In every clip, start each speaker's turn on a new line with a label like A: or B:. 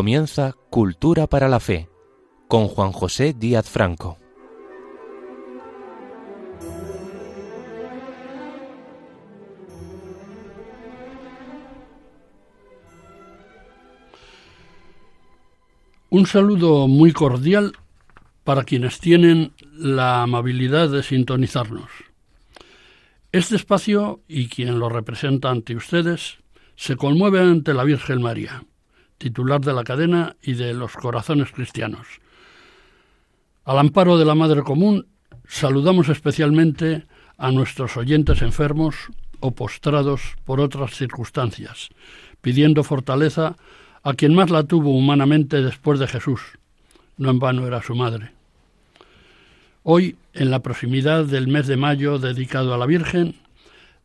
A: Comienza Cultura para la Fe con Juan José Díaz Franco.
B: Un saludo muy cordial para quienes tienen la amabilidad de sintonizarnos. Este espacio y quien lo representa ante ustedes se conmueve ante la Virgen María, titular de la cadena y de los corazones cristianos. Al amparo de la Madre Común, saludamos especialmente a nuestros oyentes enfermos o postrados por otras circunstancias, pidiendo fortaleza a quien más la tuvo humanamente después de Jesús. No en vano era su madre. Hoy, en la proximidad del mes de mayo dedicado a la Virgen,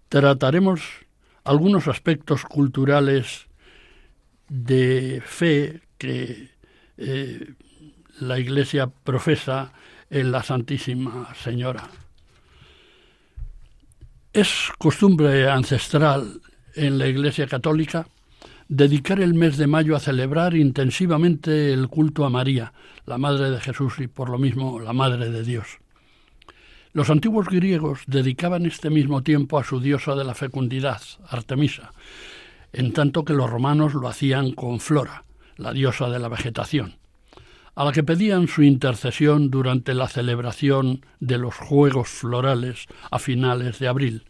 B: trataremos algunos aspectos culturales de fe que eh, la Iglesia profesa en la Santísima Señora. Es costumbre ancestral en la Iglesia Católica dedicar el mes de mayo a celebrar intensivamente el culto a María, la Madre de Jesús y por lo mismo la Madre de Dios. Los antiguos griegos dedicaban este mismo tiempo a su diosa de la fecundidad, Artemisa, en tanto que los romanos lo hacían con Flora, la diosa de la vegetación, a la que pedían su intercesión durante la celebración de los Juegos Florales a finales de abril.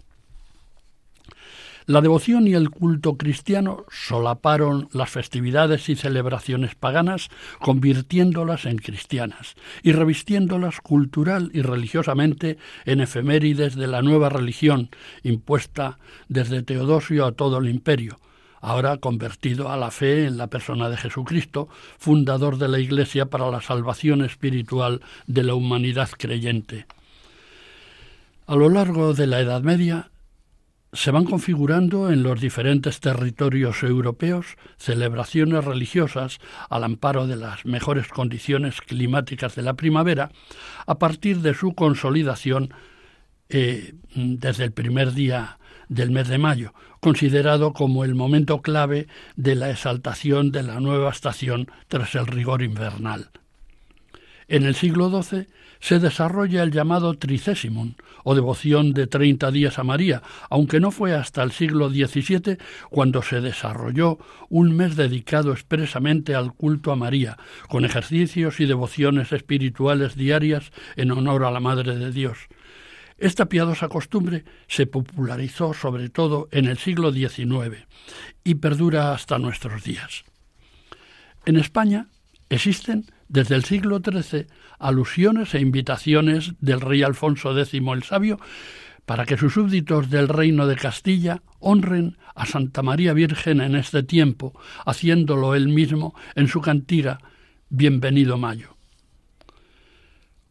B: La devoción y el culto cristiano solaparon las festividades y celebraciones paganas, convirtiéndolas en cristianas y revistiéndolas cultural y religiosamente en efemérides de la nueva religión impuesta desde Teodosio a todo el imperio, ahora convertido a la fe en la persona de Jesucristo, fundador de la Iglesia para la salvación espiritual de la humanidad creyente. A lo largo de la Edad Media, se van configurando en los diferentes territorios europeos celebraciones religiosas al amparo de las mejores condiciones climáticas de la primavera a partir de su consolidación eh, desde el primer día del mes de mayo, considerado como el momento clave de la exaltación de la nueva estación tras el rigor invernal. En el siglo XII se desarrolla el llamado Tricésimum, o devoción de treinta días a María, aunque no fue hasta el siglo XVII cuando se desarrolló un mes dedicado expresamente al culto a María, con ejercicios y devociones espirituales diarias en honor a la Madre de Dios. Esta piadosa costumbre se popularizó sobre todo en el siglo XIX y perdura hasta nuestros días. En España existen desde el siglo XIII alusiones e invitaciones del rey Alfonso X el Sabio para que sus súbditos del reino de Castilla honren a Santa María Virgen en este tiempo, haciéndolo él mismo en su cantiga Bienvenido Mayo.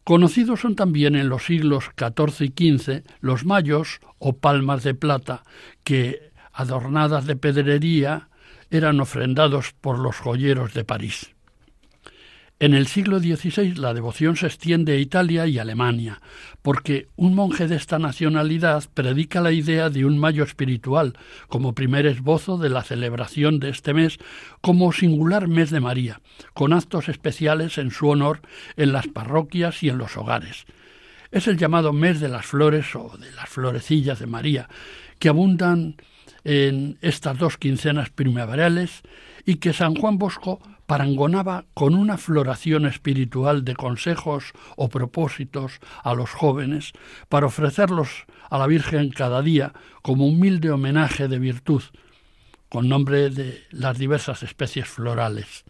B: Conocidos son también en los siglos XIV y XV los mayos o palmas de plata que, adornadas de pedrería, eran ofrendados por los joyeros de París. En el siglo XVI la devoción se extiende a Italia y Alemania, porque un monje de esta nacionalidad predica la idea de un mayo espiritual como primer esbozo de la celebración de este mes como singular mes de María, con actos especiales en su honor en las parroquias y en los hogares. Es el llamado mes de las flores o de las florecillas de María, que abundan en estas dos quincenas primaverales y que San Juan Bosco parangonaba con una floración espiritual de consejos o propósitos a los jóvenes para ofrecerlos a la Virgen cada día como humilde homenaje de virtud, con nombre de las diversas especies florales.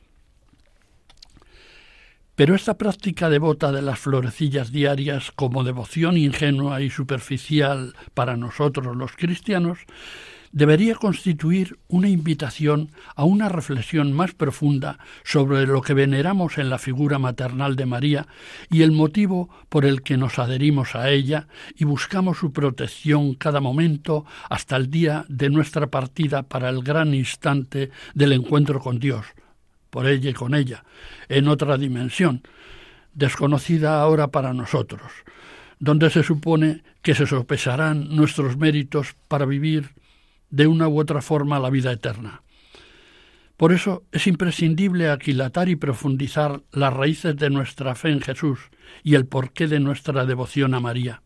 B: Pero esta práctica devota de las florecillas diarias como devoción ingenua y superficial para nosotros los cristianos debería constituir una invitación a una reflexión más profunda sobre lo que veneramos en la figura maternal de María y el motivo por el que nos adherimos a ella y buscamos su protección cada momento hasta el día de nuestra partida para el gran instante del encuentro con Dios, por ella y con ella, en otra dimensión, desconocida ahora para nosotros, donde se supone que se sopesarán nuestros méritos para vivir de una u otra forma la vida eterna. Por eso es imprescindible aquilatar y profundizar las raíces de nuestra fe en Jesús y el porqué de nuestra devoción a María.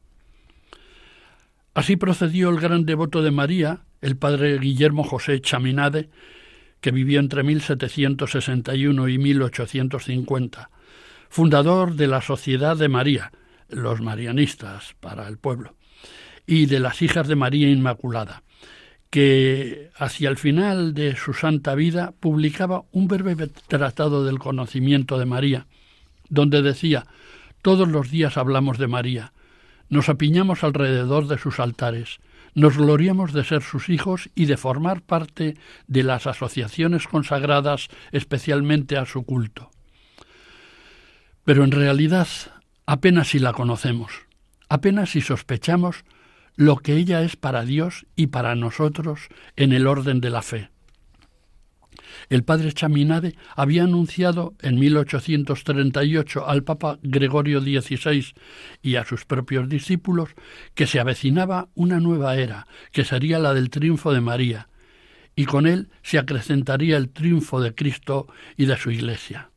B: Así procedió el gran devoto de María, el padre Guillermo José Chaminade, que vivió entre 1761 y 1850, fundador de la Sociedad de María, los marianistas para el pueblo, y de las Hijas de María Inmaculada, que hacia el final de su santa vida publicaba un breve tratado del conocimiento de María, donde decía, todos los días hablamos de María, nos apiñamos alrededor de sus altares, nos gloriamos de ser sus hijos y de formar parte de las asociaciones consagradas especialmente a su culto. Pero en realidad apenas si la conocemos, apenas si sospechamos lo que ella es para Dios y para nosotros en el orden de la fe. El padre Chaminade había anunciado en 1838 al Papa Gregorio XVI y a sus propios discípulos que se avecinaba una nueva era, que sería la del triunfo de María, y con él se acrecentaría el triunfo de Cristo y de su Iglesia.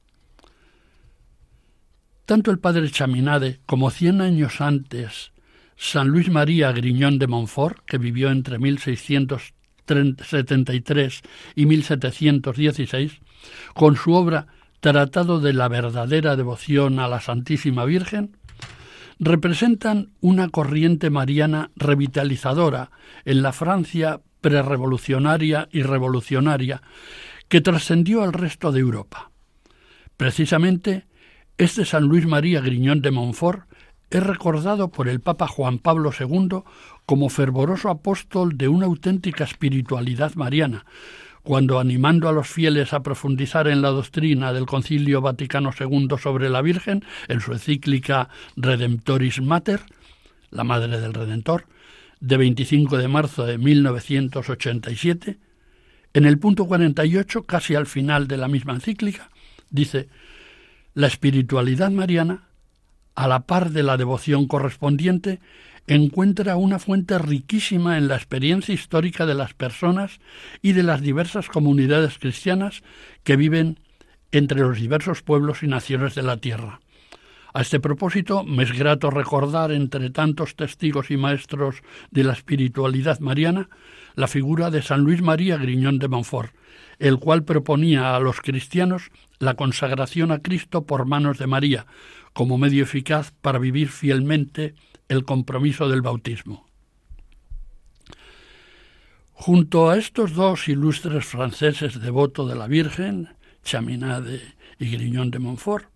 B: Tanto el padre Chaminade como cien años antes San Luis María Griñón de Montfort, que vivió entre 1673 y 1716, con su obra Tratado de la verdadera devoción a la Santísima Virgen, representan una corriente mariana revitalizadora en la Francia prerevolucionaria y revolucionaria que trascendió al resto de Europa. Precisamente, este San Luis María Griñón de Montfort es recordado por el Papa Juan Pablo II como fervoroso apóstol de una auténtica espiritualidad mariana, cuando animando a los fieles a profundizar en la doctrina del Concilio Vaticano II sobre la Virgen, en su encíclica Redemptoris Mater, la Madre del Redentor, de 25 de marzo de 1987, en el punto 48, casi al final de la misma encíclica, dice, la espiritualidad mariana a la par de la devoción correspondiente, encuentra una fuente riquísima en la experiencia histórica de las personas y de las diversas comunidades cristianas que viven entre los diversos pueblos y naciones de la tierra. A este propósito, me es grato recordar entre tantos testigos y maestros de la espiritualidad mariana la figura de San Luis María Griñón de Montfort, el cual proponía a los cristianos la consagración a Cristo por manos de María, como medio eficaz para vivir fielmente el compromiso del bautismo. Junto a estos dos ilustres franceses devotos de la Virgen, Chaminade y Grignon de Montfort,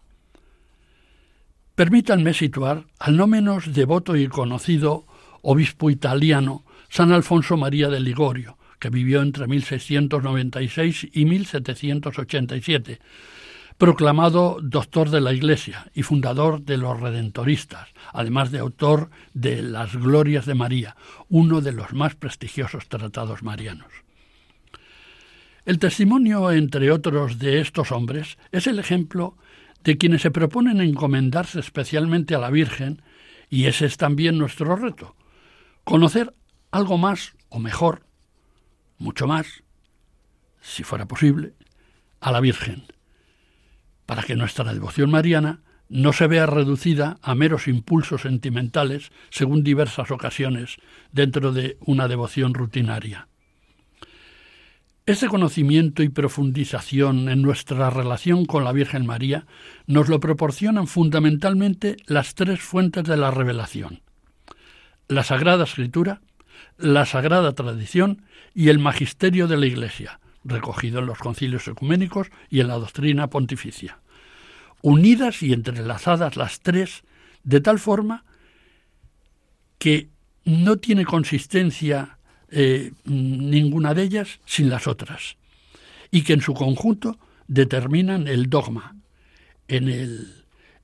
B: permítanme situar al no menos devoto y conocido obispo italiano San Alfonso María de Ligorio, que vivió entre 1696 y 1787, proclamado doctor de la Iglesia y fundador de los Redentoristas, además de autor de Las Glorias de María, uno de los más prestigiosos tratados marianos. El testimonio, entre otros, de estos hombres es el ejemplo de quienes se proponen encomendarse especialmente a la Virgen, y ese es también nuestro reto, conocer algo más o mejor, mucho más, si fuera posible, a la Virgen para que nuestra devoción mariana no se vea reducida a meros impulsos sentimentales según diversas ocasiones dentro de una devoción rutinaria. Este conocimiento y profundización en nuestra relación con la Virgen María nos lo proporcionan fundamentalmente las tres fuentes de la revelación. La Sagrada Escritura, la Sagrada Tradición y el Magisterio de la Iglesia, recogido en los concilios ecuménicos y en la doctrina pontificia. Unidas y entrelazadas las tres, de tal forma que no tiene consistencia eh, ninguna de ellas sin las otras, y que en su conjunto determinan el dogma, en el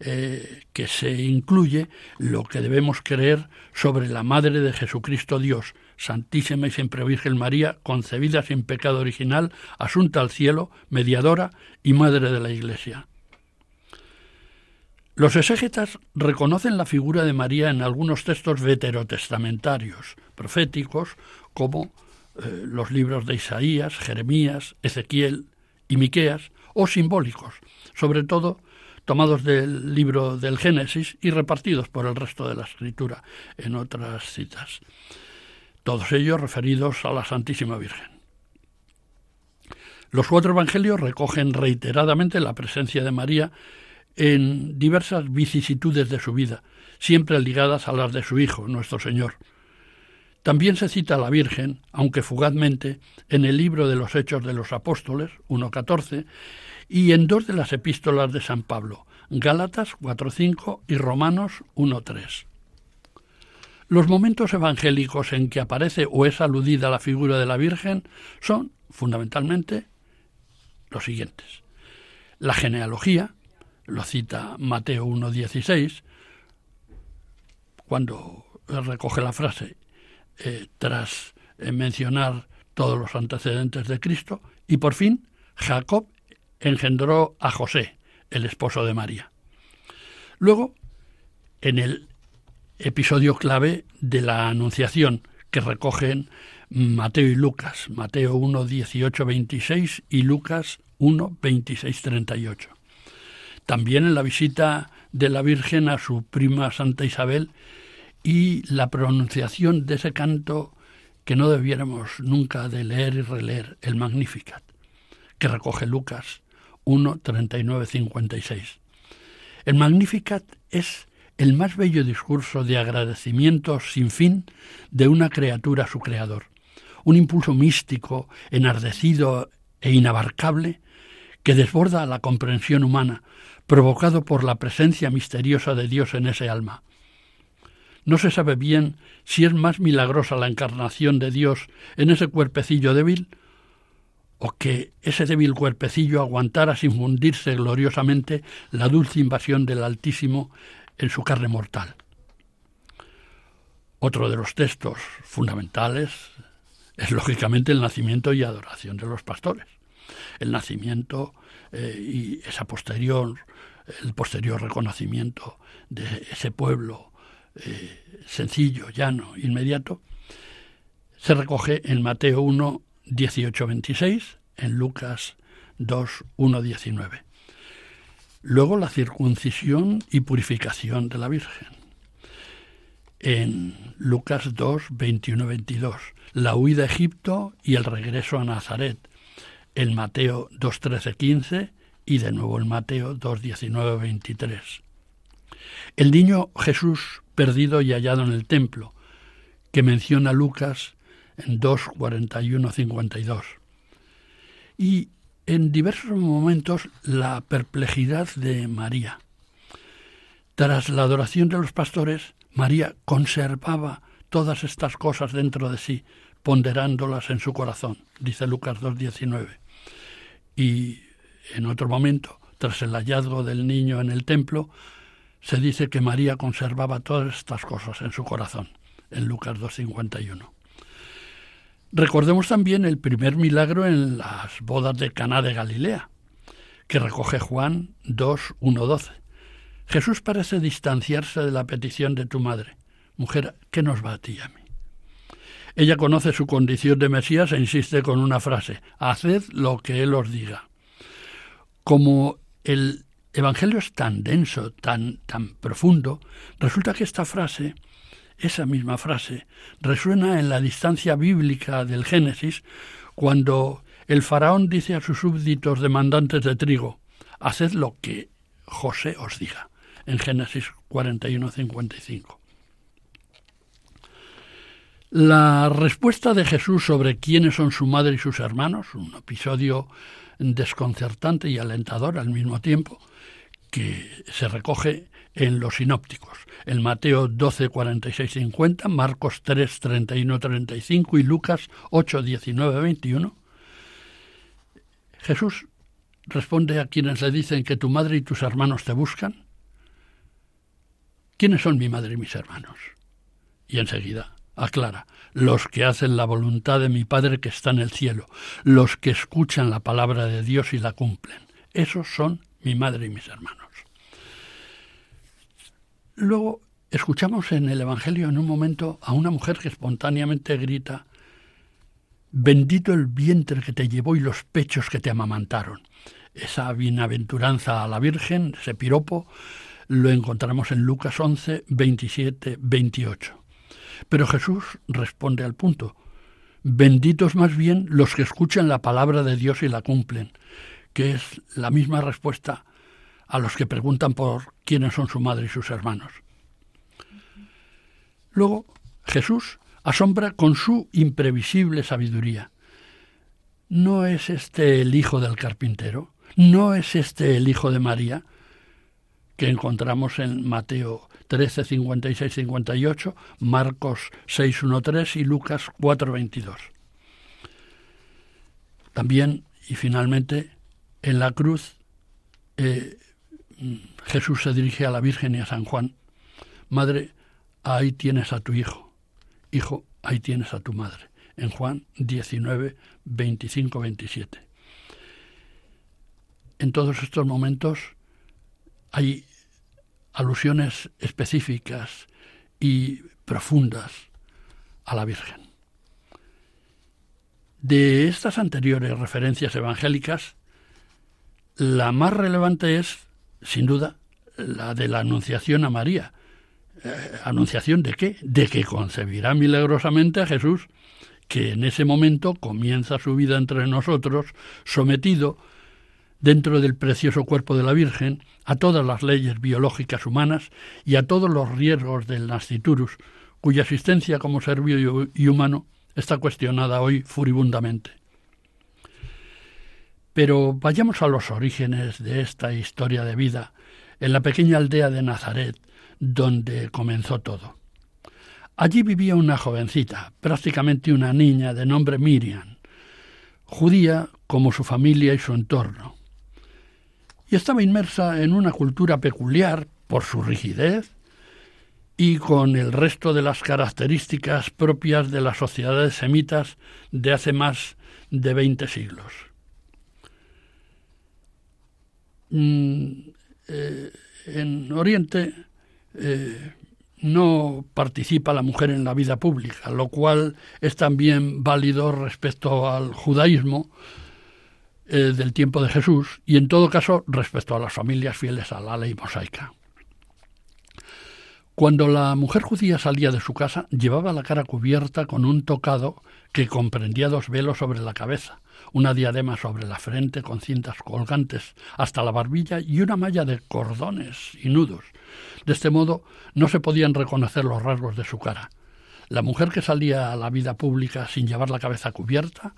B: eh, que se incluye lo que debemos creer sobre la Madre de Jesucristo Dios, Santísima y Siempre Virgen María, concebida sin pecado original, asunta al cielo, mediadora y Madre de la Iglesia. Los exégetas reconocen la figura de María en algunos textos veterotestamentarios, proféticos, como eh, los libros de Isaías, Jeremías, Ezequiel y Miqueas, o simbólicos, sobre todo tomados del libro del Génesis y repartidos por el resto de la escritura en otras citas. Todos ellos referidos a la Santísima Virgen. Los cuatro evangelios recogen reiteradamente la presencia de María en diversas vicisitudes de su vida, siempre ligadas a las de su Hijo, nuestro Señor. También se cita a la Virgen, aunque fugazmente, en el libro de los Hechos de los Apóstoles, 1.14, y en dos de las epístolas de San Pablo, Gálatas 4.5 y Romanos 1.3. Los momentos evangélicos en que aparece o es aludida la figura de la Virgen son, fundamentalmente, los siguientes. La genealogía, lo cita Mateo 1.16, cuando recoge la frase eh, tras eh, mencionar todos los antecedentes de Cristo, y por fin Jacob engendró a José, el esposo de María. Luego, en el episodio clave de la Anunciación, que recogen Mateo y Lucas, Mateo 1, 18, 26 y Lucas 1, 26, 38. También en la visita de la Virgen a su prima Santa Isabel y la pronunciación de ese canto que no debiéramos nunca de leer y releer, el Magnificat, que recoge Lucas 1, 39, 56. El Magnificat es el más bello discurso de agradecimiento sin fin de una criatura a su creador, un impulso místico, enardecido e inabarcable que desborda la comprensión humana, provocado por la presencia misteriosa de Dios en ese alma. No se sabe bien si es más milagrosa la encarnación de Dios en ese cuerpecillo débil o que ese débil cuerpecillo aguantara sin fundirse gloriosamente la dulce invasión del Altísimo en su carne mortal. Otro de los textos fundamentales es lógicamente el nacimiento y adoración de los pastores. El nacimiento eh, y esa posterior, el posterior reconocimiento de ese pueblo eh, sencillo, llano, inmediato, se recoge en Mateo 1, 18, 26, en Lucas 2, 1, 19. Luego la circuncisión y purificación de la Virgen. En Lucas 2, 21, 22. La huida a Egipto y el regreso a Nazaret. En Mateo 2, 13, 15 y de nuevo en Mateo 2, 19, 23. El niño Jesús perdido y hallado en el templo, que menciona Lucas en 2, 41, 52. Y en diversos momentos la perplejidad de María. Tras la adoración de los pastores, María conservaba todas estas cosas dentro de sí, ponderándolas en su corazón, dice Lucas 2.19. Y en otro momento, tras el hallazgo del niño en el templo, se dice que María conservaba todas estas cosas en su corazón, en Lucas 2.51. Recordemos también el primer milagro en las bodas de Caná de Galilea, que recoge Juan 2.1.12. Jesús parece distanciarse de la petición de tu madre. Mujer, ¿qué nos va a ti y a mí? Ella conoce su condición de Mesías e insiste con una frase, haced lo que Él os diga. Como el Evangelio es tan denso, tan, tan profundo, resulta que esta frase, esa misma frase, resuena en la distancia bíblica del Génesis cuando el faraón dice a sus súbditos demandantes de trigo, haced lo que José os diga, en Génesis 41-55. La respuesta de Jesús sobre quiénes son su madre y sus hermanos, un episodio desconcertante y alentador al mismo tiempo, que se recoge en los sinópticos, en Mateo 12, 46, 50, Marcos 3, 31, 35 y Lucas 8, 19, 21, Jesús responde a quienes le dicen que tu madre y tus hermanos te buscan. ¿Quiénes son mi madre y mis hermanos? Y enseguida aclara, los que hacen la voluntad de mi Padre que está en el cielo, los que escuchan la palabra de Dios y la cumplen. Esos son mi madre y mis hermanos. Luego escuchamos en el Evangelio en un momento a una mujer que espontáneamente grita, Bendito el vientre que te llevó y los pechos que te amamantaron. Esa bienaventuranza a la Virgen, ese piropo, lo encontramos en Lucas 11, 27, 28. Pero Jesús responde al punto. Benditos más bien los que escuchan la palabra de Dios y la cumplen, que es la misma respuesta a los que preguntan por quiénes son su madre y sus hermanos. Luego, Jesús asombra con su imprevisible sabiduría. ¿No es este el hijo del carpintero? ¿No es este el hijo de María? que encontramos en Mateo 13, 56, 58, Marcos 6, 3 y Lucas 4, 22. También, y finalmente, en la cruz, eh, Jesús se dirige a la Virgen y a San Juan. Madre, ahí tienes a tu hijo. Hijo, ahí tienes a tu madre. En Juan 19, 25, 27. En todos estos momentos hay alusiones específicas y profundas a la Virgen. De estas anteriores referencias evangélicas, la más relevante es, sin duda, la de la Anunciación a María. Eh, ¿Anunciación de qué? De que concebirá milagrosamente a Jesús, que en ese momento comienza su vida entre nosotros, sometido dentro del precioso cuerpo de la Virgen, a todas las leyes biológicas humanas y a todos los riesgos del nasciturus, cuya existencia como ser y humano está cuestionada hoy furibundamente. Pero vayamos a los orígenes de esta historia de vida en la pequeña aldea de Nazaret, donde comenzó todo. Allí vivía una jovencita, prácticamente una niña de nombre Miriam, judía como su familia y su entorno y estaba inmersa en una cultura peculiar por su rigidez y con el resto de las características propias de las sociedades semitas de hace más de veinte siglos. Mm, eh, en Oriente eh, no participa la mujer en la vida pública, lo cual es también válido respecto al judaísmo, eh, del tiempo de Jesús y en todo caso respecto a las familias fieles a la ley mosaica. Cuando la mujer judía salía de su casa, llevaba la cara cubierta con un tocado que comprendía dos velos sobre la cabeza, una diadema sobre la frente con cintas colgantes hasta la barbilla y una malla de cordones y nudos. De este modo no se podían reconocer los rasgos de su cara. La mujer que salía a la vida pública sin llevar la cabeza cubierta,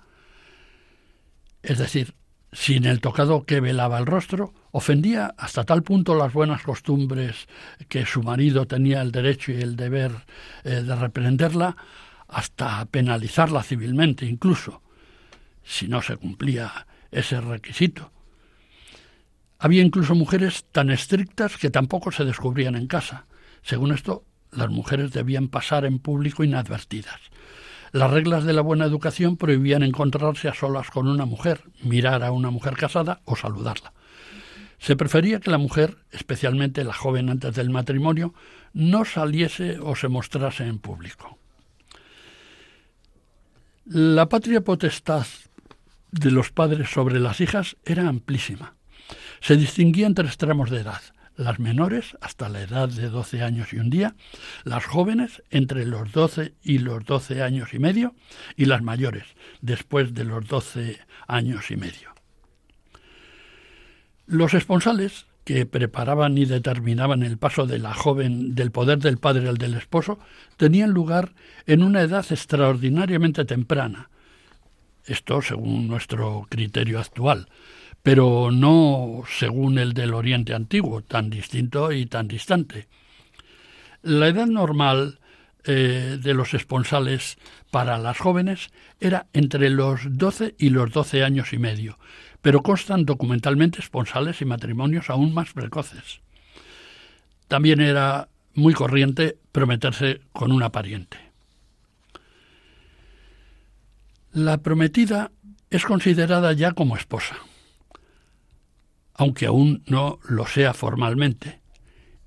B: es decir, sin el tocado que velaba el rostro, ofendía hasta tal punto las buenas costumbres que su marido tenía el derecho y el deber eh, de reprenderla, hasta penalizarla civilmente incluso, si no se cumplía ese requisito. Había incluso mujeres tan estrictas que tampoco se descubrían en casa. Según esto, las mujeres debían pasar en público inadvertidas. Las reglas de la buena educación prohibían encontrarse a solas con una mujer, mirar a una mujer casada o saludarla. Se prefería que la mujer, especialmente la joven antes del matrimonio, no saliese o se mostrase en público. La patria potestad de los padres sobre las hijas era amplísima. Se distinguía entre tres tramos de edad las menores hasta la edad de 12 años y un día, las jóvenes entre los 12 y los 12 años y medio y las mayores después de los 12 años y medio. Los esponsales, que preparaban y determinaban el paso de la joven del poder del padre al del esposo, tenían lugar en una edad extraordinariamente temprana. Esto según nuestro criterio actual, pero no según el del Oriente Antiguo, tan distinto y tan distante. La edad normal eh, de los esponsales para las jóvenes era entre los 12 y los 12 años y medio, pero constan documentalmente esponsales y matrimonios aún más precoces. También era muy corriente prometerse con una pariente. La prometida es considerada ya como esposa aunque aún no lo sea formalmente,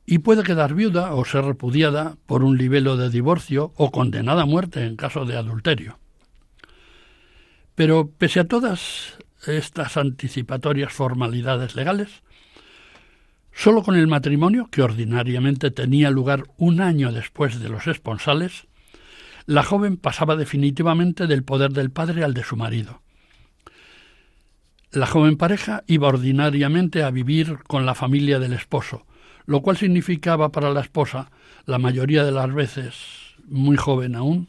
B: y puede quedar viuda o ser repudiada por un libelo de divorcio o condenada a muerte en caso de adulterio. Pero pese a todas estas anticipatorias formalidades legales, solo con el matrimonio, que ordinariamente tenía lugar un año después de los esponsales, la joven pasaba definitivamente del poder del padre al de su marido. La joven pareja iba ordinariamente a vivir con la familia del esposo, lo cual significaba para la esposa, la mayoría de las veces muy joven aún,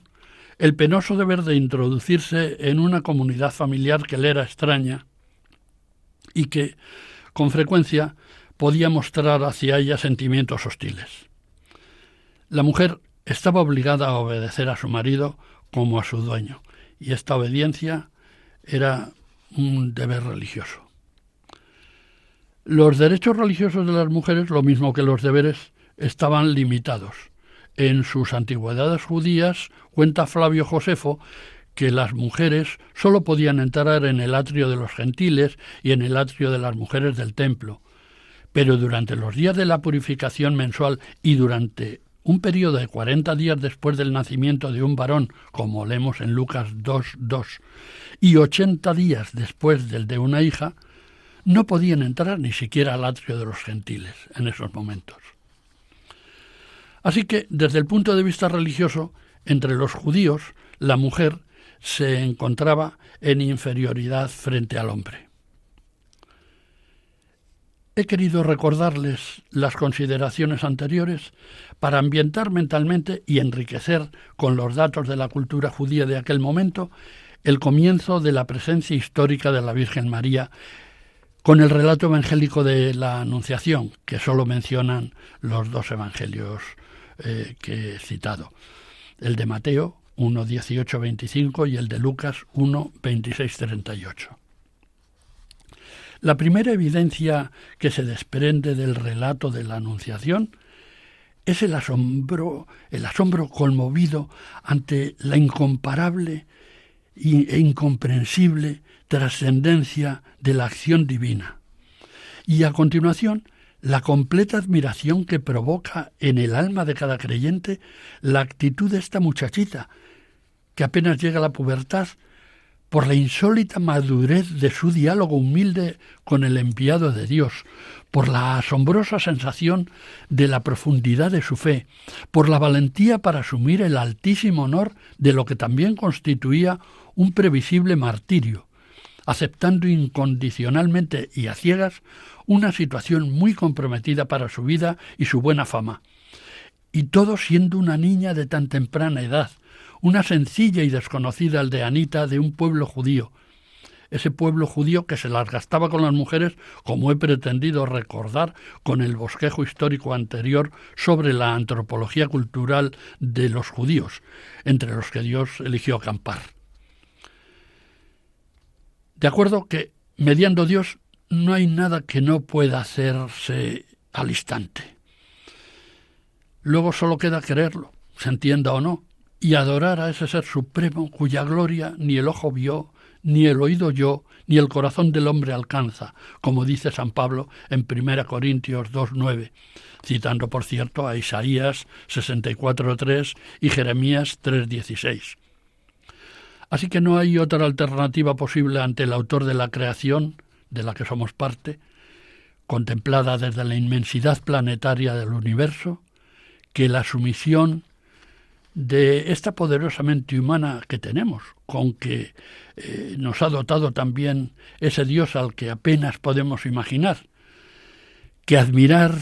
B: el penoso deber de introducirse en una comunidad familiar que le era extraña y que, con frecuencia, podía mostrar hacia ella sentimientos hostiles. La mujer estaba obligada a obedecer a su marido como a su dueño, y esta obediencia era un deber religioso. Los derechos religiosos de las mujeres, lo mismo que los deberes, estaban limitados. En sus antigüedades judías cuenta Flavio Josefo que las mujeres sólo podían entrar en el atrio de los gentiles y en el atrio de las mujeres del templo, pero durante los días de la purificación mensual y durante un periodo de cuarenta días después del nacimiento de un varón, como leemos en Lucas 2.2, y ochenta días después del de una hija, no podían entrar ni siquiera al atrio de los gentiles en esos momentos. Así que, desde el punto de vista religioso, entre los judíos, la mujer se encontraba en inferioridad frente al hombre. He querido recordarles las consideraciones anteriores para ambientar mentalmente y enriquecer con los datos de la cultura judía de aquel momento el comienzo de la presencia histórica de la Virgen María con el relato evangélico de la Anunciación, que solo mencionan los dos evangelios eh, que he citado, el de Mateo 1, 18, 25 y el de Lucas 1, 26, 38. La primera evidencia que se desprende del relato de la Anunciación es el asombro, el asombro conmovido ante la incomparable e incomprensible trascendencia de la acción divina. Y a continuación, la completa admiración que provoca en el alma de cada creyente la actitud de esta muchachita, que apenas llega a la pubertad, por la insólita madurez de su diálogo humilde con el enviado de Dios, por la asombrosa sensación de la profundidad de su fe, por la valentía para asumir el altísimo honor de lo que también constituía un previsible martirio, aceptando incondicionalmente y a ciegas una situación muy comprometida para su vida y su buena fama, y todo siendo una niña de tan temprana edad, una sencilla y desconocida aldeanita de un pueblo judío, ese pueblo judío que se las gastaba con las mujeres, como he pretendido recordar con el bosquejo histórico anterior sobre la antropología cultural de los judíos, entre los que Dios eligió acampar. De acuerdo que, mediando Dios, no hay nada que no pueda hacerse al instante. Luego solo queda creerlo, se entienda o no, y adorar a ese ser supremo cuya gloria ni el ojo vio, ni el oído oyó, ni el corazón del hombre alcanza, como dice San Pablo en 1 Corintios 2.9, citando por cierto a Isaías 64.3 y Jeremías 3.16. Así que no hay otra alternativa posible ante el autor de la creación, de la que somos parte, contemplada desde la inmensidad planetaria del universo, que la sumisión de esta poderosa mente humana que tenemos, con que eh, nos ha dotado también ese Dios al que apenas podemos imaginar, que admirar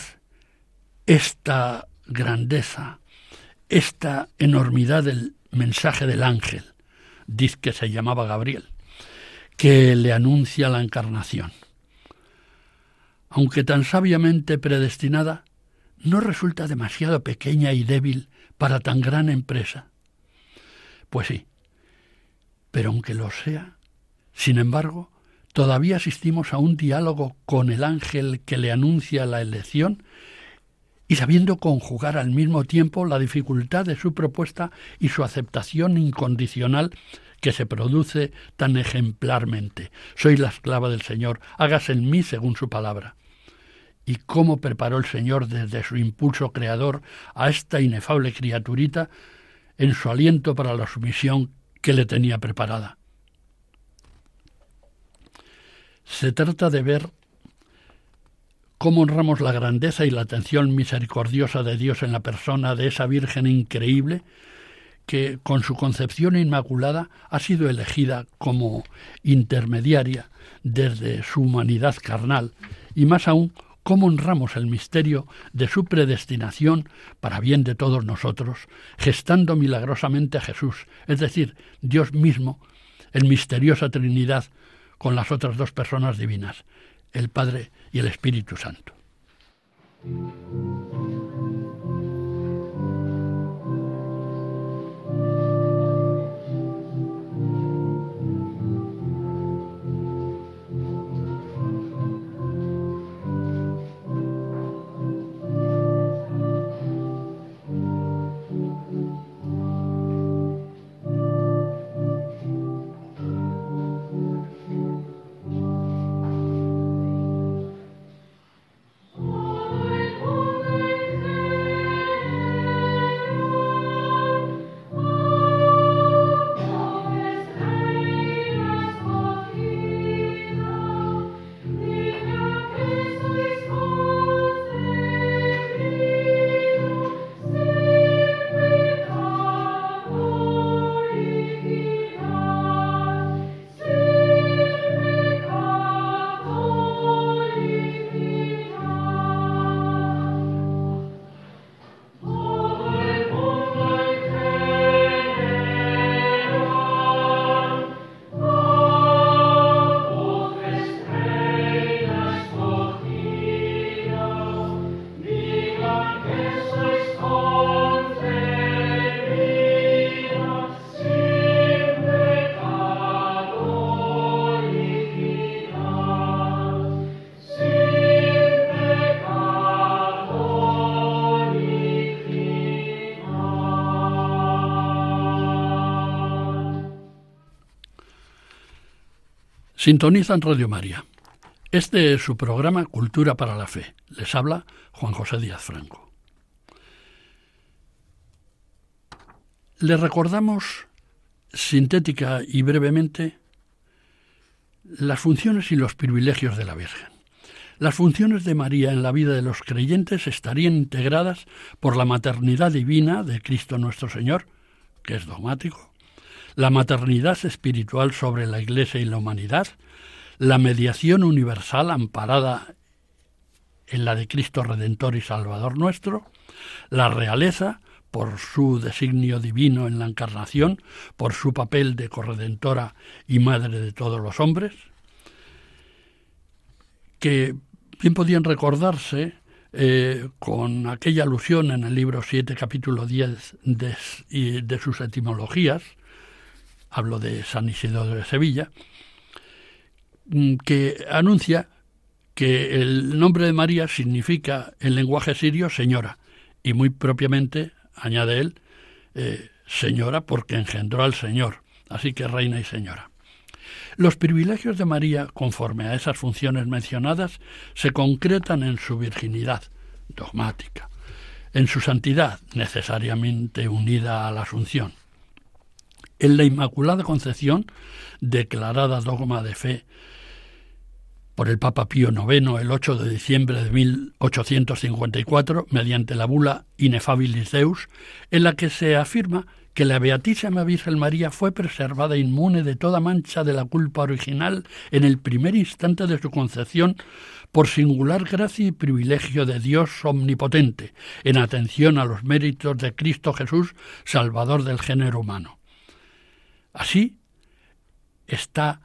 B: esta grandeza, esta enormidad del mensaje del ángel, dice que se llamaba Gabriel, que le anuncia la encarnación. Aunque tan sabiamente predestinada, no resulta demasiado pequeña y débil para tan gran empresa. Pues sí, pero aunque lo sea, sin embargo, todavía asistimos a un diálogo con el ángel que le anuncia la elección y sabiendo conjugar al mismo tiempo la dificultad de su propuesta y su aceptación incondicional que se produce tan ejemplarmente. Soy la esclava del Señor, hágase en mí según su palabra y cómo preparó el Señor desde su impulso creador a esta inefable criaturita en su aliento para la sumisión que le tenía preparada. Se trata de ver cómo honramos la grandeza y la atención misericordiosa de Dios en la persona de esa Virgen increíble que con su concepción inmaculada ha sido elegida como intermediaria desde su humanidad carnal y más aún cómo honramos el misterio de su predestinación para bien de todos nosotros, gestando milagrosamente a Jesús, es decir, Dios mismo, en misteriosa Trinidad, con las otras dos personas divinas, el Padre y el Espíritu Santo. Sintonizan Radio María. Este es su programa Cultura para la Fe. Les habla Juan José Díaz Franco. Les recordamos sintética y brevemente las funciones y los privilegios de la Virgen. Las funciones de María en la vida de los creyentes estarían integradas por la maternidad divina de Cristo nuestro Señor, que es dogmático, la maternidad espiritual sobre la Iglesia y la humanidad, la mediación universal amparada en la de Cristo Redentor y Salvador nuestro, la realeza por su designio divino en la encarnación, por su papel de corredentora y madre de todos los hombres, que bien podían recordarse eh, con aquella alusión en el libro 7, capítulo 10 de, de sus etimologías, hablo de San Isidro de Sevilla, mm, que anuncia que el nombre de María significa en lenguaje sirio señora, y muy propiamente, añade él, eh, señora porque engendró al Señor, así que reina y señora. Los privilegios de María, conforme a esas funciones mencionadas, se concretan en su virginidad dogmática, en su santidad necesariamente unida a la Asunción, en la Inmaculada Concepción, declarada dogma de fe por el Papa Pío IX el 8 de diciembre de 1854 mediante la bula Inefabilis Deus, en la que se afirma que la Beatísima Virgen María fue preservada inmune de toda mancha de la culpa original en el primer instante de su concepción por singular gracia y privilegio de Dios omnipotente, en atención a los méritos de Cristo Jesús, Salvador del género humano. Así está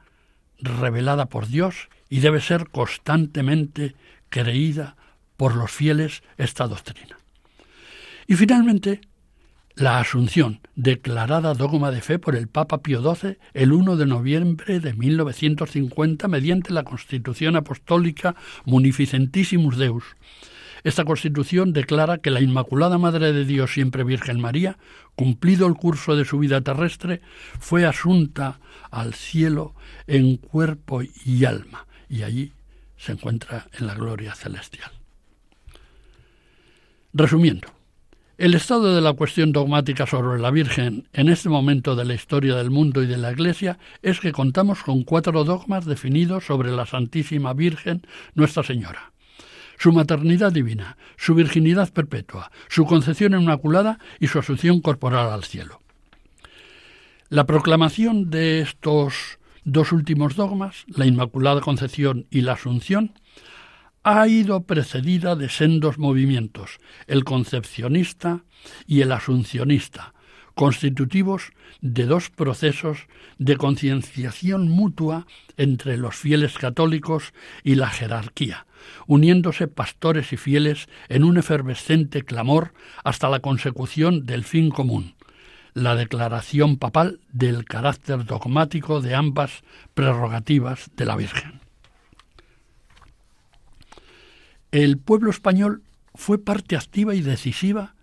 B: revelada por Dios y debe ser constantemente creída por los fieles esta doctrina. Y finalmente, la Asunción, declarada dogma de fe por el Papa Pío XII el 1 de noviembre de 1950 mediante la Constitución Apostólica Munificentissimus Deus, esta Constitución declara que la Inmaculada Madre de Dios, siempre Virgen María, cumplido el curso de su vida terrestre, fue asunta al cielo en cuerpo y alma, y allí se encuentra en la gloria celestial. Resumiendo, El estado de la cuestión dogmática sobre la Virgen en este momento de la historia del mundo y de la Iglesia es que contamos con cuatro dogmas definidos sobre la Santísima Virgen Nuestra Señora. Su maternidad divina, su virginidad perpetua, su concepción inmaculada y su asunción corporal al cielo. La proclamación de estos dos últimos dogmas, la Inmaculada Concepción y la Asunción, ha ido precedida de sendos movimientos, el concepcionista y el asuncionista, constitutivos de dos procesos de concienciación mutua entre los fieles católicos y la jerarquía, uniéndose pastores y fieles en un efervescente clamor hasta la consecución del fin común, la declaración papal del carácter dogmático de ambas prerrogativas de la Virgen. El pueblo español fue parte activa y decisiva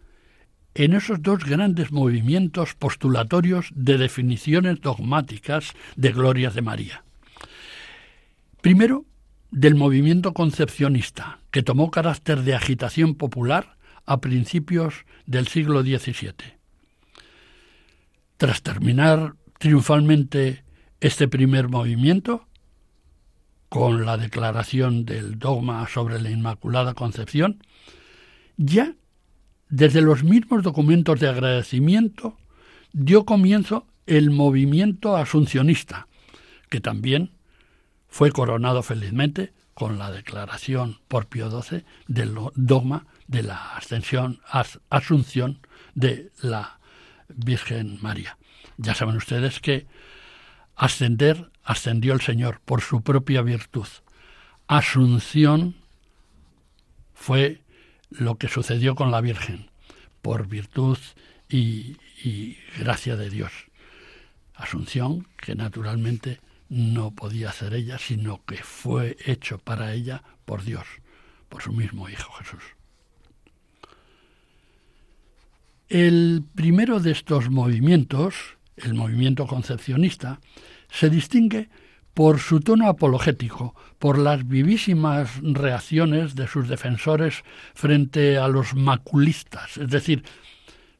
B: en esos dos grandes movimientos postulatorios de definiciones dogmáticas de glorias de María. Primero, del movimiento concepcionista, que tomó carácter de agitación popular a principios del siglo XVII. Tras terminar triunfalmente este primer movimiento, con la declaración del dogma sobre la Inmaculada Concepción, ya desde los mismos documentos de agradecimiento dio comienzo el movimiento asuncionista, que también fue coronado felizmente con la declaración por Pío XII del dogma de la ascensión, asunción de la Virgen María. Ya saben ustedes que ascender ascendió el Señor por su propia virtud. Asunción fue lo que sucedió con la Virgen, por virtud y, gracia de Dios. Asunción que naturalmente no podía hacer ella, sino que fue hecho para ella por Dios, por su mismo Hijo Jesús. El primero de estos movimientos, el movimiento concepcionista, se distingue por su tono apologético, por las vivísimas reacciones de sus defensores frente a los maculistas, es decir,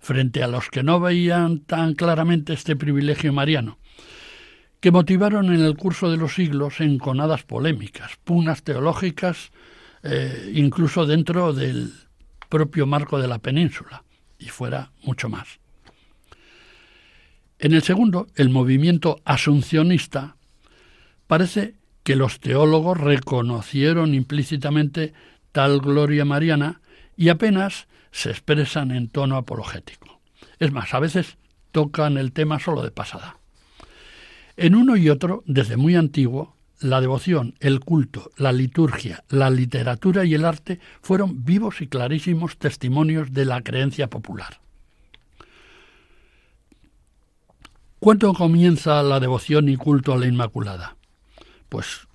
B: frente a los que no veían tan claramente este privilegio mariano, que motivaron en el curso de los siglos enconadas polémicas, pugnas teológicas, eh, incluso dentro del propio marco de la península, y fuera mucho más. En el segundo, el movimiento asuncionista, parece que los teólogos reconocieron implícitamente tal gloria mariana y apenas se expresan en tono apologético. Es más, a veces tocan el tema solo de pasada. En uno y otro, desde muy antiguo, la devoción, el culto, la liturgia, la literatura y el arte fueron vivos y clarísimos testimonios de la creencia popular. ¿Cuándo comienza la devoción y culto a la Inmaculada? Pues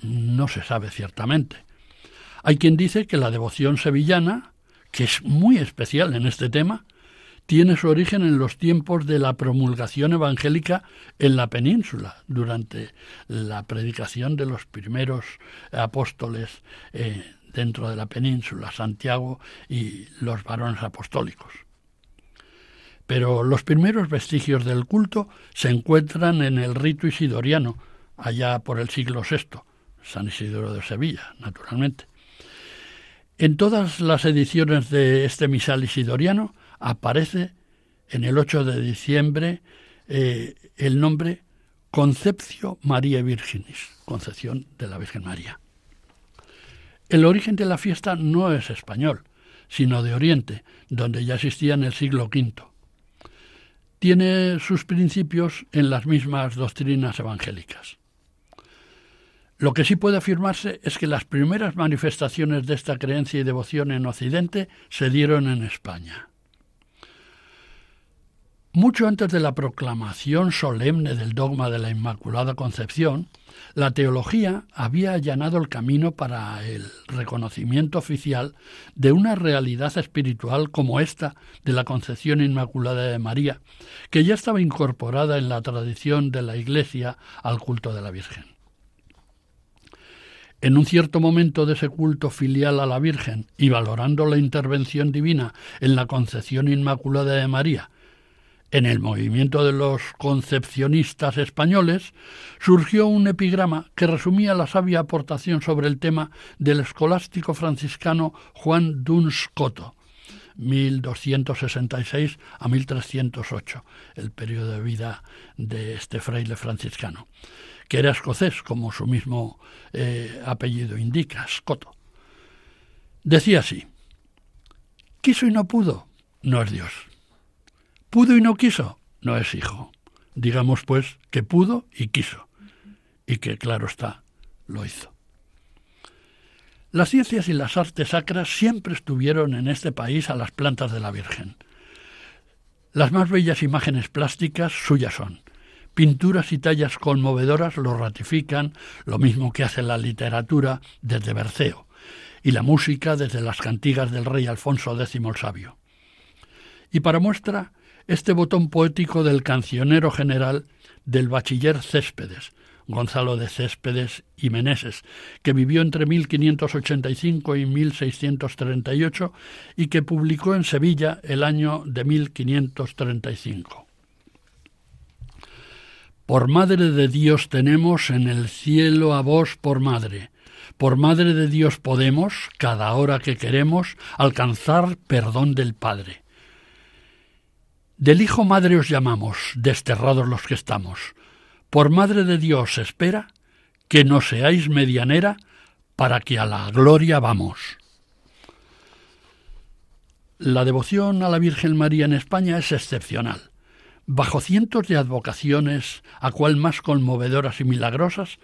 B: no se sabe ciertamente. Hay quien dice que la devoción sevillana, que es muy especial en este tema, tiene su origen en los tiempos de la promulgación evangélica en la península, durante la predicación de los primeros apóstoles eh, dentro de la península, Santiago y los varones apostólicos pero los primeros vestigios del culto se encuentran en el rito isidoriano, allá por el siglo VI, San Isidoro de Sevilla, naturalmente. En todas las ediciones de este misal isidoriano aparece en el 8 de diciembre eh, el nombre Concepcio María Virginis, Concepción de la Virgen María. El origen de la fiesta no es español, sino de Oriente, donde ya existía en el siglo V tiene sus principios en las mismas doctrinas evangélicas. Lo que sí puede afirmarse es que las primeras manifestaciones de esta creencia y devoción en Occidente se dieron en España. Mucho antes de la proclamación solemne del dogma de la Inmaculada Concepción, la teología había allanado el camino para el reconocimiento oficial de una realidad espiritual como esta de la Concepción Inmaculada de María, que ya estaba incorporada en la tradición de la Iglesia al culto de la Virgen. En un cierto momento de ese culto filial a la Virgen y valorando la intervención divina en la concepción inmaculada de María, en el movimiento de los concepcionistas españoles surgió un epigrama que resumía la sabia aportación sobre el tema del escolástico franciscano Juan Duns Coto, 1266 a 1308, el periodo de vida de este fraile franciscano, que era escocés, como su mismo eh, apellido indica, Scoto. Decía así, quiso y no pudo, no es Dios. Pudo y no quiso, no es hijo. Digamos pues que pudo y quiso, y que claro está, lo hizo. Las ciencias y las artes sacras siempre estuvieron en este país a las plantas de la Virgen. Las más bellas imágenes plásticas suyas son. Pinturas y tallas conmovedoras lo ratifican, lo mismo que hace la literatura desde Berceo, y la música desde las cantigas del rey Alfonso X el Sabio. Y para muestra, este botón poético del cancionero general del bachiller Céspedes, Gonzalo de Céspedes y Meneses, que vivió entre 1585 y 1638 y que publicó en Sevilla el año de 1535. Por Madre de Dios tenemos en el cielo a vos por Madre. Por Madre de Dios podemos, cada hora que queremos, alcanzar perdón del Padre. Del Hijo Madre os llamamos, desterrados los que estamos por Madre de Dios espera que no seáis medianera para que a la gloria vamos. La devoción a la Virgen María en España es excepcional. Bajo cientos de advocaciones, a cual más conmovedoras y milagrosas,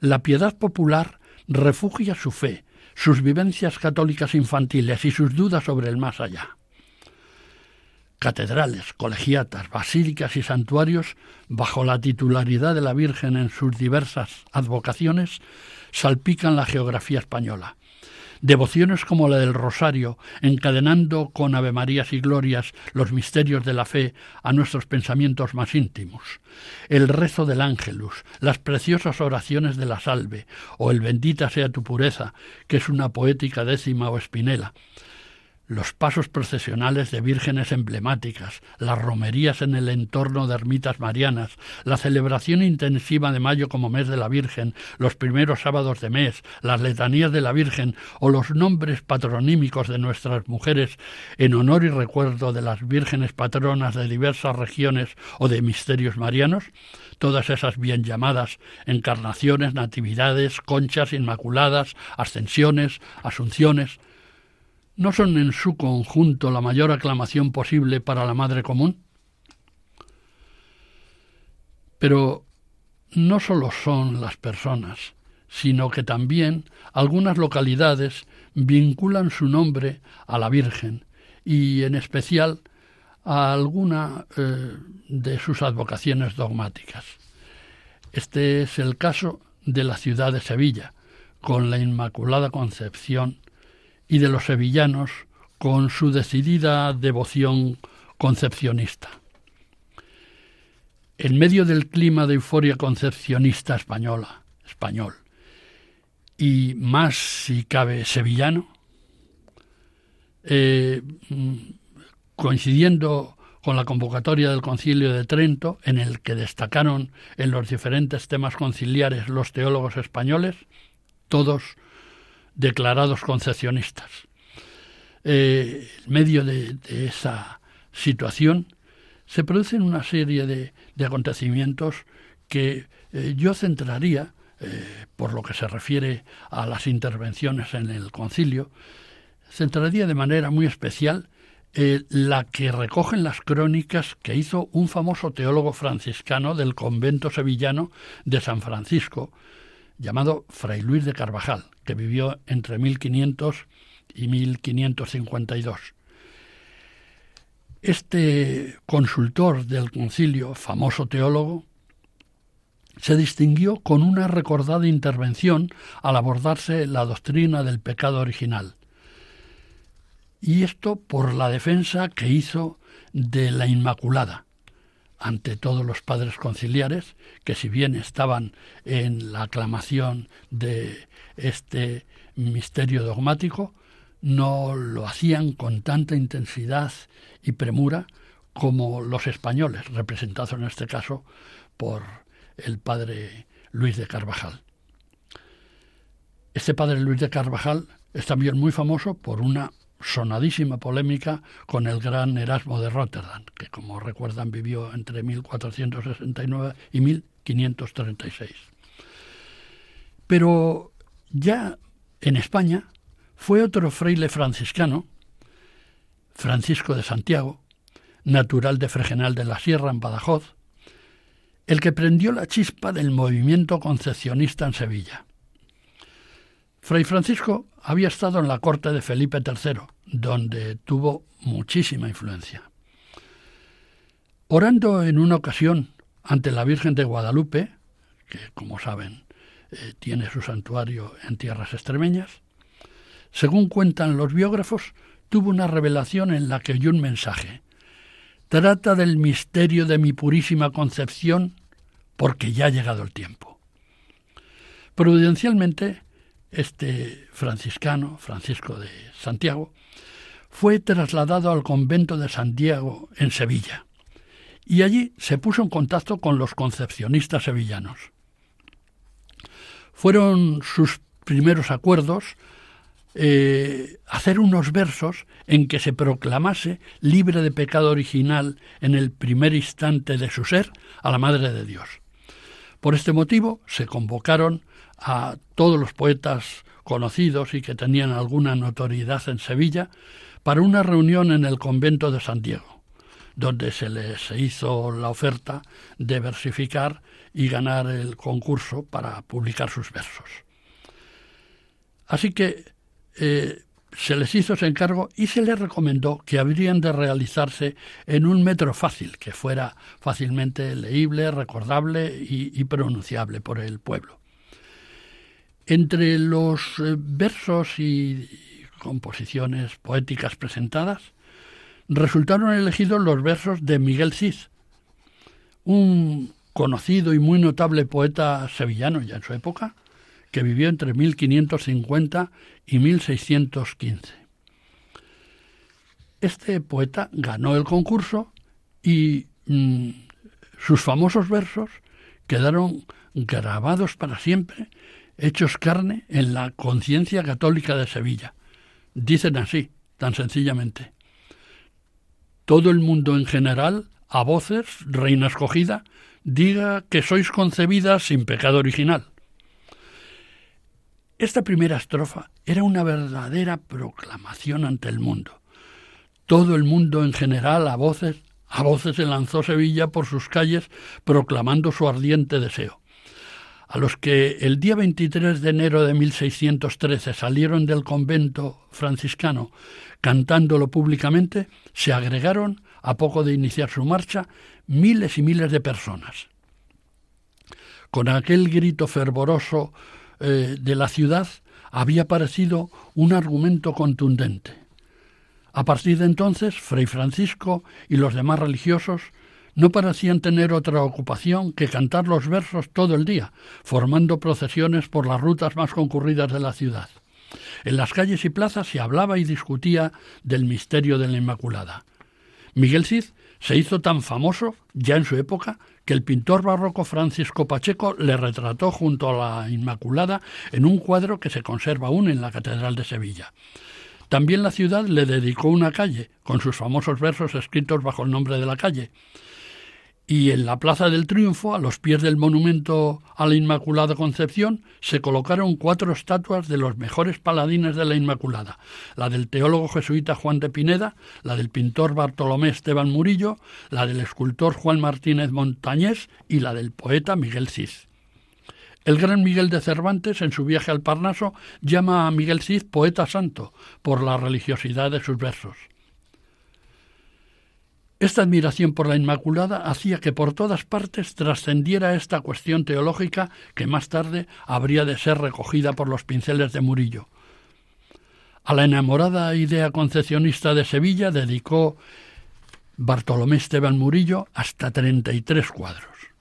B: la piedad popular refugia su fe, sus vivencias católicas infantiles y sus dudas sobre el más allá catedrales, colegiatas, basílicas y santuarios, bajo la titularidad de la Virgen en sus diversas advocaciones, salpican la geografía española. Devociones como la del Rosario, encadenando con Avemarías y Glorias los misterios de la fe a nuestros pensamientos más íntimos. El rezo del Ángelus, las preciosas oraciones de la Salve, o el Bendita sea tu pureza, que es una poética décima o espinela los pasos procesionales de vírgenes emblemáticas, las romerías en el entorno de ermitas marianas, la celebración intensiva de mayo como mes de la Virgen, los primeros sábados de mes, las letanías de la Virgen o los nombres patronímicos de nuestras mujeres en honor y recuerdo de las vírgenes patronas de diversas regiones o de misterios marianos, todas esas bien llamadas encarnaciones, natividades, conchas inmaculadas, ascensiones, asunciones, ¿no son en su conjunto la mayor aclamación posible para la Madre Común? Pero no solo son las personas, sino que también algunas localidades vinculan su nombre a la Virgen y en especial a alguna eh, de sus advocaciones dogmáticas. Este es el caso de la ciudad de Sevilla, con la Inmaculada Concepción y de los sevillanos con su decidida devoción concepcionista. En medio del clima de euforia concepcionista española, español, y más si cabe sevillano, eh, coincidiendo con la convocatoria del Concilio de Trento, en el que destacaron en los diferentes temas conciliares los teólogos españoles, todos declarados concepcionistas. Eh, en medio de, esa situación se producen una serie de, acontecimientos que eh, yo centraría, eh, por lo que se refiere a las intervenciones en el concilio, centraría de manera muy especial la que recogen las crónicas que hizo un famoso teólogo franciscano del convento sevillano de San Francisco, llamado Fray Luis de Carvajal, que vivió entre 1500 y 1552. Este consultor del concilio, famoso teólogo, se distinguió con una recordada intervención al abordarse la doctrina del pecado original. Y esto por la defensa que hizo de la Inmaculada, ante todos los padres conciliares, que si bien estaban en la aclamación de este misterio dogmático, no lo hacían con tanta intensidad y premura como los españoles, representados en este caso por el padre Luis de Carvajal. Este padre Luis de Carvajal es también muy famoso por una sonadísima polémica con el gran Erasmo de Rotterdam, que como recuerdan vivió entre 1469 y 1536. Pero ya en España fue otro fraile franciscano, Francisco de Santiago, natural de Fregenal de la Sierra en Badajoz, el que prendió la chispa del movimiento concepcionista en Sevilla. Fray Francisco había estado en la corte de Felipe III, donde tuvo muchísima influencia. Orando en una ocasión ante la Virgen de Guadalupe, que como saben eh, tiene su santuario en tierras extremeñas, según cuentan los biógrafos, tuvo una revelación en la que oyó un mensaje. Trata del misterio de mi purísima concepción porque ya ha llegado el tiempo. Providencialmente, este franciscano, Francisco de Santiago, fue trasladado al convento de Santiago en Sevilla y allí se puso en contacto con los concepcionistas sevillanos. Fueron sus primeros acuerdos eh, hacer unos versos en que se proclamase libre de pecado original en el primer instante de su ser a la Madre de Dios. Por este motivo se convocaron a todos los poetas conocidos y que tenían alguna notoriedad en Sevilla para una reunión en el convento de San Diego, donde se les hizo la oferta de versificar y ganar el concurso para publicar sus versos. Así que eh, se les hizo ese encargo y se les recomendó que habrían de realizarse en un metro fácil, que fuera fácilmente leíble, recordable y pronunciable por el pueblo. Entre los eh, versos y composiciones poéticas presentadas, resultaron elegidos los versos de Miguel Cid, un conocido y muy notable poeta sevillano ya en su época, que vivió entre 1550 y 1615. Este poeta ganó el concurso y mm, sus famosos versos quedaron grabados para siempre hechos carne en la conciencia católica de Sevilla. Dicen así, tan sencillamente. Todo el mundo en general, a voces, reina escogida, diga que sois concebidas sin pecado original. Esta primera estrofa era una verdadera proclamación ante el mundo. Todo el mundo en general, a voces, a voces se lanzó Sevilla por sus calles proclamando su ardiente deseo a los que el día 23 de enero de 1613 salieron del convento franciscano cantándolo públicamente, se agregaron, a poco de iniciar su marcha, miles y miles de personas. Con aquel grito fervoroso eh, de la ciudad había parecido un argumento contundente. A partir de entonces, Fray Francisco y los demás religiosos no parecían tener otra ocupación que cantar los versos todo el día, formando procesiones por las rutas más concurridas de la ciudad. En las calles y plazas se hablaba y discutía del misterio de la Inmaculada. Miguel Cid se hizo tan famoso ya en su época que el pintor barroco Francisco Pacheco le retrató junto a la Inmaculada en un cuadro que se conserva aún en la Catedral de Sevilla. También la ciudad le dedicó una calle, con sus famosos versos escritos bajo el nombre de la calle y en la Plaza del Triunfo, a los pies del monumento a la Inmaculada Concepción, se colocaron cuatro estatuas de los mejores paladines de la Inmaculada, la del teólogo jesuita Juan de Pineda, la del pintor Bartolomé Esteban Murillo, la del escultor Juan Martínez Montañés y la del poeta Miguel Cid. El gran Miguel de Cervantes, en su viaje al Parnaso, llama a Miguel Cid poeta santo por la religiosidad de sus versos. Esta admiración por la Inmaculada hacía que por todas partes trascendiera esta cuestión teológica que más tarde habría de ser recogida por los pinceles de Murillo. A la enamorada idea concepcionista de Sevilla dedicó Bartolomé Esteban Murillo hasta 33 cuadros.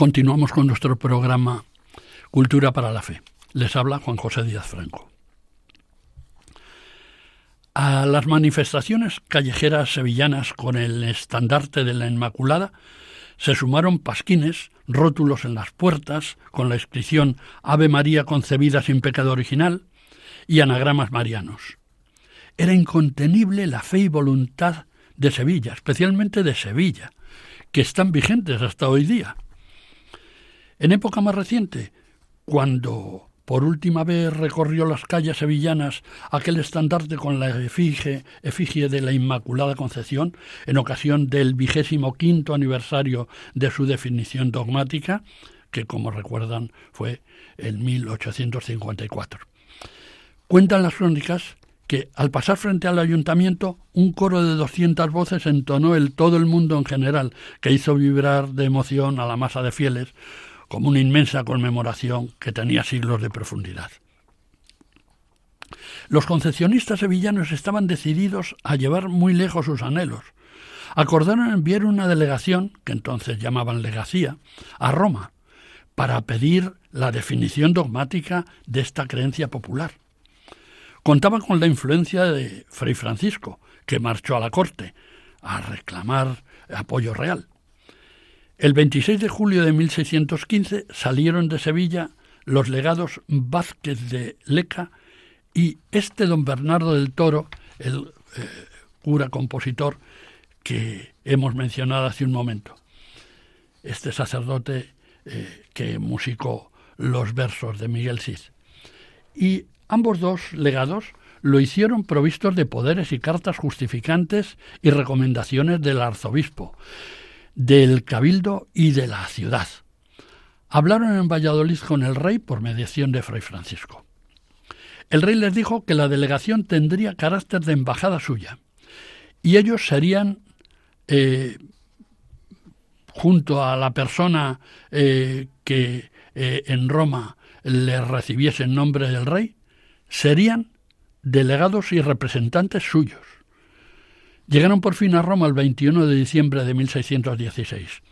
B: Continuamos con nuestro programa Cultura para la Fe. Les habla Juan José Díaz Franco. A las manifestaciones callejeras sevillanas con el estandarte de la Inmaculada se sumaron pasquines, rótulos en las puertas con la inscripción Ave María concebida sin pecado original y anagramas marianos. Era incontenible la fe y voluntad de Sevilla, especialmente de Sevilla, que están vigentes hasta hoy día. En época más reciente, cuando por última vez recorrió las calles sevillanas aquel estandarte con la efigie, de la Inmaculada Concepción en ocasión del vigésimo quinto aniversario de su definición dogmática, que como recuerdan fue en 1854. Cuentan las crónicas que al pasar frente al ayuntamiento un coro de doscientas voces entonó el todo el mundo en general, que hizo vibrar de emoción a la masa de fieles, como una inmensa conmemoración que tenía siglos de profundidad. Los concepcionistas sevillanos estaban decididos a llevar muy lejos sus anhelos. Acordaron enviar una delegación, que entonces llamaban legacía, a Roma, para pedir la definición dogmática de esta creencia popular. Contaban con la influencia de Fray Francisco, que marchó a la corte a reclamar apoyo real. El 26 de julio de 1615 salieron de Sevilla los legados Vázquez de Leca y este don Bernardo del Toro, el eh, cura compositor que hemos mencionado hace un momento. Este sacerdote eh, que musicó los versos de Miguel Cid. Y ambos dos legados lo hicieron provistos de poderes y cartas justificantes y recomendaciones del arzobispo, del cabildo y de la ciudad. Hablaron en Valladolid con el rey por mediación de Fray Francisco. El rey les dijo que la delegación tendría carácter de embajada suya y ellos serían, eh, junto a la persona eh, que eh, en Roma les recibiese en nombre del rey, serían delegados y representantes suyos. Llegaron por fin a Roma el 21 de diciembre de 1616.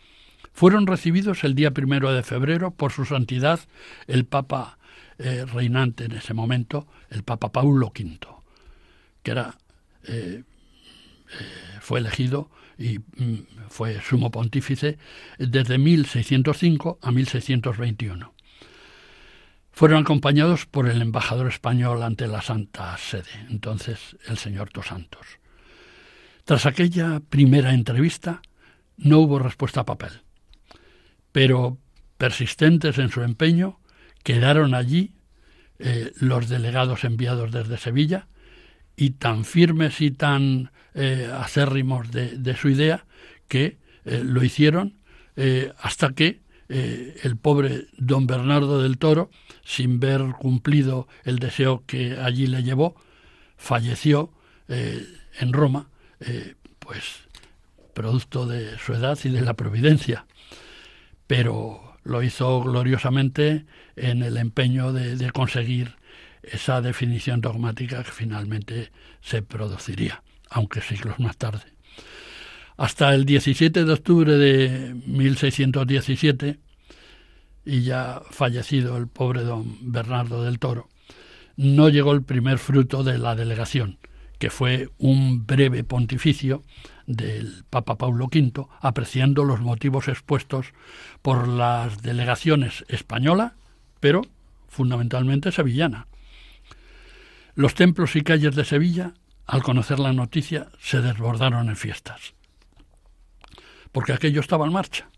B: Fueron recibidos el día primero de febrero por su santidad el Papa eh, reinante en ese momento, el Papa Paulo V, que era, eh, eh, fue elegido y mm, fue sumo pontífice desde 1605 a 1621. Fueron acompañados por el embajador español ante la Santa Sede, entonces el señor Dos Santos. Tras aquella primera entrevista no hubo respuesta a papel, pero persistentes en su empeño, quedaron allí eh, los delegados enviados desde Sevilla y tan firmes y tan eh, acérrimos de, su idea que eh, lo hicieron hasta que el pobre don Bernardo del Toro, sin ver cumplido el deseo que allí le llevó, falleció en Roma, pues producto de su edad y de la providencia. Pero lo hizo gloriosamente en el empeño de, conseguir esa definición dogmática que finalmente se produciría, aunque siglos más tarde. Hasta el 17 de octubre de 1617, y ya fallecido el pobre don Bernardo del Toro, no llegó el primer fruto de la delegación, que fue un breve pontificio del Papa Paulo V, apreciando los motivos expuestos por las delegaciones española, pero fundamentalmente sevillana. Los templos y calles de Sevilla, al conocer la noticia, se desbordaron en fiestas, porque aquello estaba en marcha.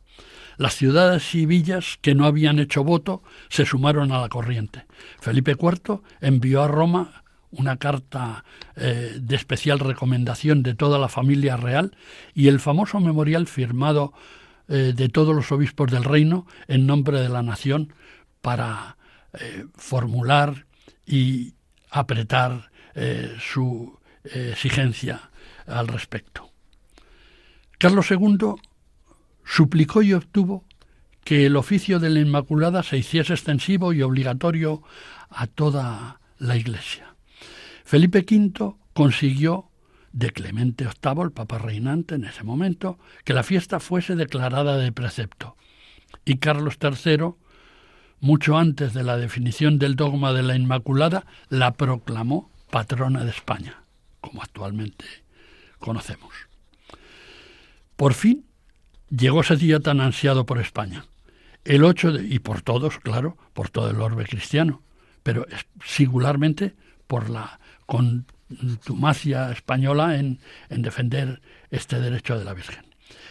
B: Las ciudades y villas que no habían hecho voto se sumaron a la corriente. Felipe IV envió a Roma una carta eh, de especial recomendación de toda la familia real y el famoso memorial firmado eh, de todos los obispos del reino en nombre de la nación para eh, formular y apretar su exigencia al respecto. Carlos II suplicó y obtuvo que el oficio de la Inmaculada se hiciese extensivo y obligatorio a toda la Iglesia. Felipe V consiguió de Clemente VIII, el papa reinante en ese momento, que la fiesta fuese declarada de precepto. Y Carlos III, mucho antes de la definición del dogma de la Inmaculada, la proclamó patrona de España, como actualmente conocemos. Por fin llegó ese día tan ansiado por España. El 8 de, y por todos, claro, por todo el orbe cristiano, pero singularmente por la contumacia española en, en defender este derecho de la Virgen.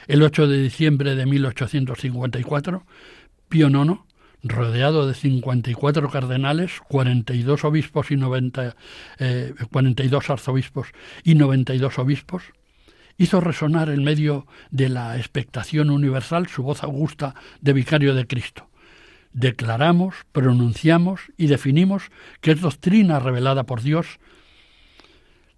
B: El 8 de diciembre de 1854, Pío IX, rodeado de 54 cardenales, 42 obispos y 90, 42 eh, arzobispos y 92 obispos, hizo resonar en medio de la expectación universal su voz augusta de vicario de Cristo. Declaramos, pronunciamos y definimos que es doctrina revelada por Dios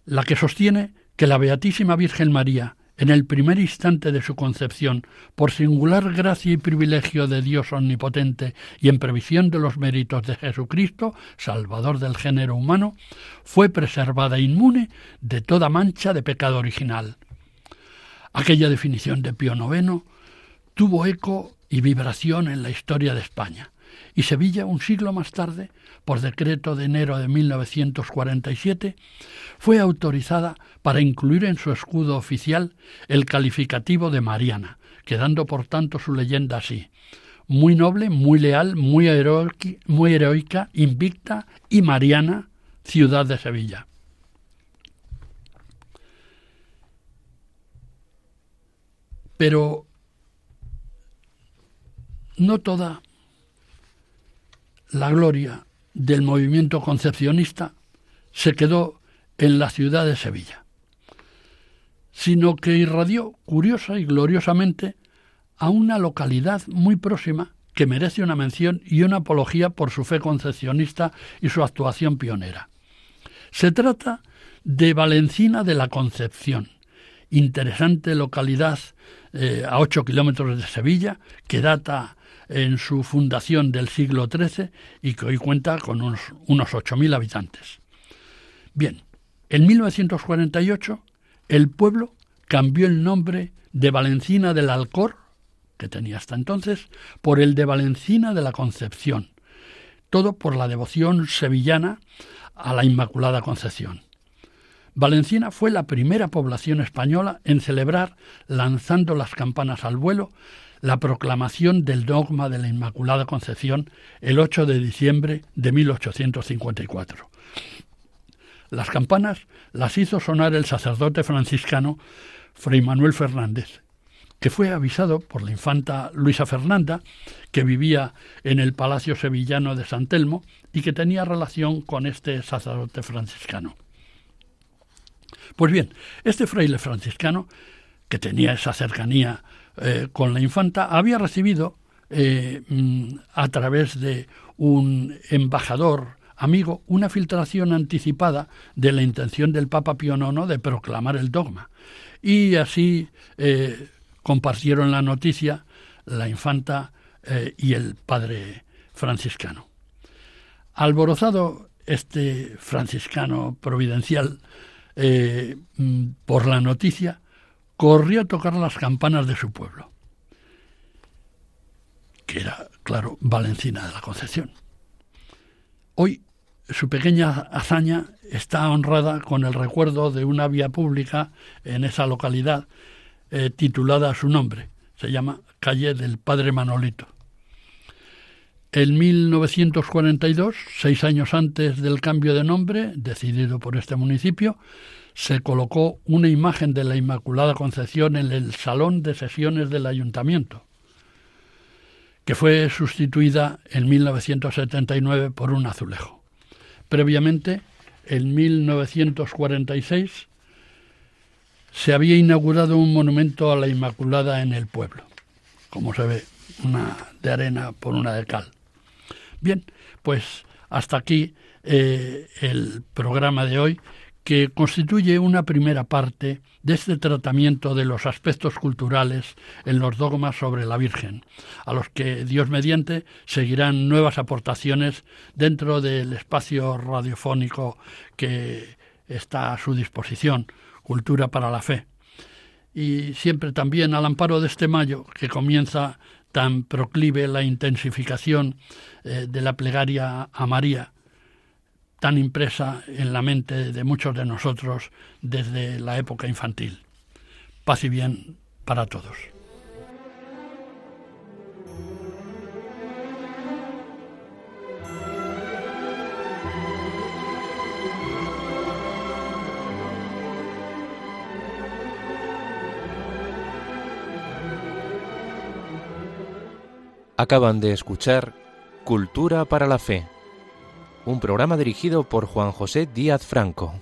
B: la que sostiene que la Beatísima Virgen María, en el primer instante de su concepción, por singular gracia y privilegio de Dios omnipotente y en previsión de los méritos de Jesucristo, Salvador del género humano, fue preservada inmune de toda mancha de pecado original. Aquella definición de Pío IX tuvo eco y vibración en la historia de España, y Sevilla, un siglo más tarde, por decreto de enero de 1947, fue autorizada para incluir en su escudo oficial el calificativo de Mariana, quedando por tanto su leyenda así muy noble, muy leal, muy, heroica, muy heroica, invicta y mariana, ciudad de Sevilla. Pero no toda la gloria del movimiento concepcionista se quedó en la ciudad de Sevilla, sino que irradió curiosa y gloriosamente a una localidad muy próxima que merece una mención y una apología por su fe concepcionista y su actuación pionera. Se trata de Valencina de la Concepción, interesante localidad eh, a ocho kilómetros de Sevilla, que data en su fundación del siglo XIII y que hoy cuenta con unos, unos 8.000 habitantes. Bien, en 1948 el pueblo cambió el nombre de Valencina del Alcor, que tenía hasta entonces, por el de Valencina de la Concepción, todo por la devoción sevillana a la Inmaculada Concepción. Valencina fue la primera población española en celebrar, lanzando las campanas al vuelo, la proclamación del dogma de la Inmaculada Concepción el 8 de diciembre de 1854. Las campanas las hizo sonar el sacerdote franciscano Fray Manuel Fernández que fue avisado por la infanta Luisa Fernanda, que vivía en el Palacio Sevillano de San Telmo y que tenía relación con este sacerdote franciscano. Pues bien, este fraile franciscano, que tenía esa cercanía eh, con la infanta, había recibido eh, mm, a través de un embajador amigo una filtración anticipada de la intención del Papa Pío IX de proclamar el dogma. Y así eh, compartieron la noticia la infanta y el padre franciscano. Alborozado este franciscano providencial mm, por la noticia, corrió a tocar las campanas de su pueblo, que era, claro, Valencina de la Concepción. Hoy su pequeña hazaña está honrada con el recuerdo de una vía pública en esa localidad eh, titulada a su nombre. Se llama Calle del Padre Manolito. En 1942, seis años antes del cambio de nombre, decidido por este municipio, se colocó una imagen de la Inmaculada Concepción en el Salón de Sesiones del Ayuntamiento, que fue sustituida en 1979 por un azulejo. Previamente, en 1946, se había inaugurado un monumento a la Inmaculada en el pueblo, como se ve, una de arena por una de cal. Bien, pues hasta aquí eh, el programa de hoy, que constituye una primera parte de este tratamiento de los aspectos culturales en los dogmas sobre la Virgen, a los que Dios mediante seguirán nuevas aportaciones dentro del espacio radiofónico que está a su disposición Cultura para la Fe. Y siempre también al amparo de este mayo, que comienza tan proclive la intensificación eh, de la plegaria a María, tan impresa en la mente de muchos de nosotros desde la época infantil. Paz y bien para todos.
A: Acaban de escuchar Cultura para la Fe, un programa dirigido por Juan José Díaz Franco.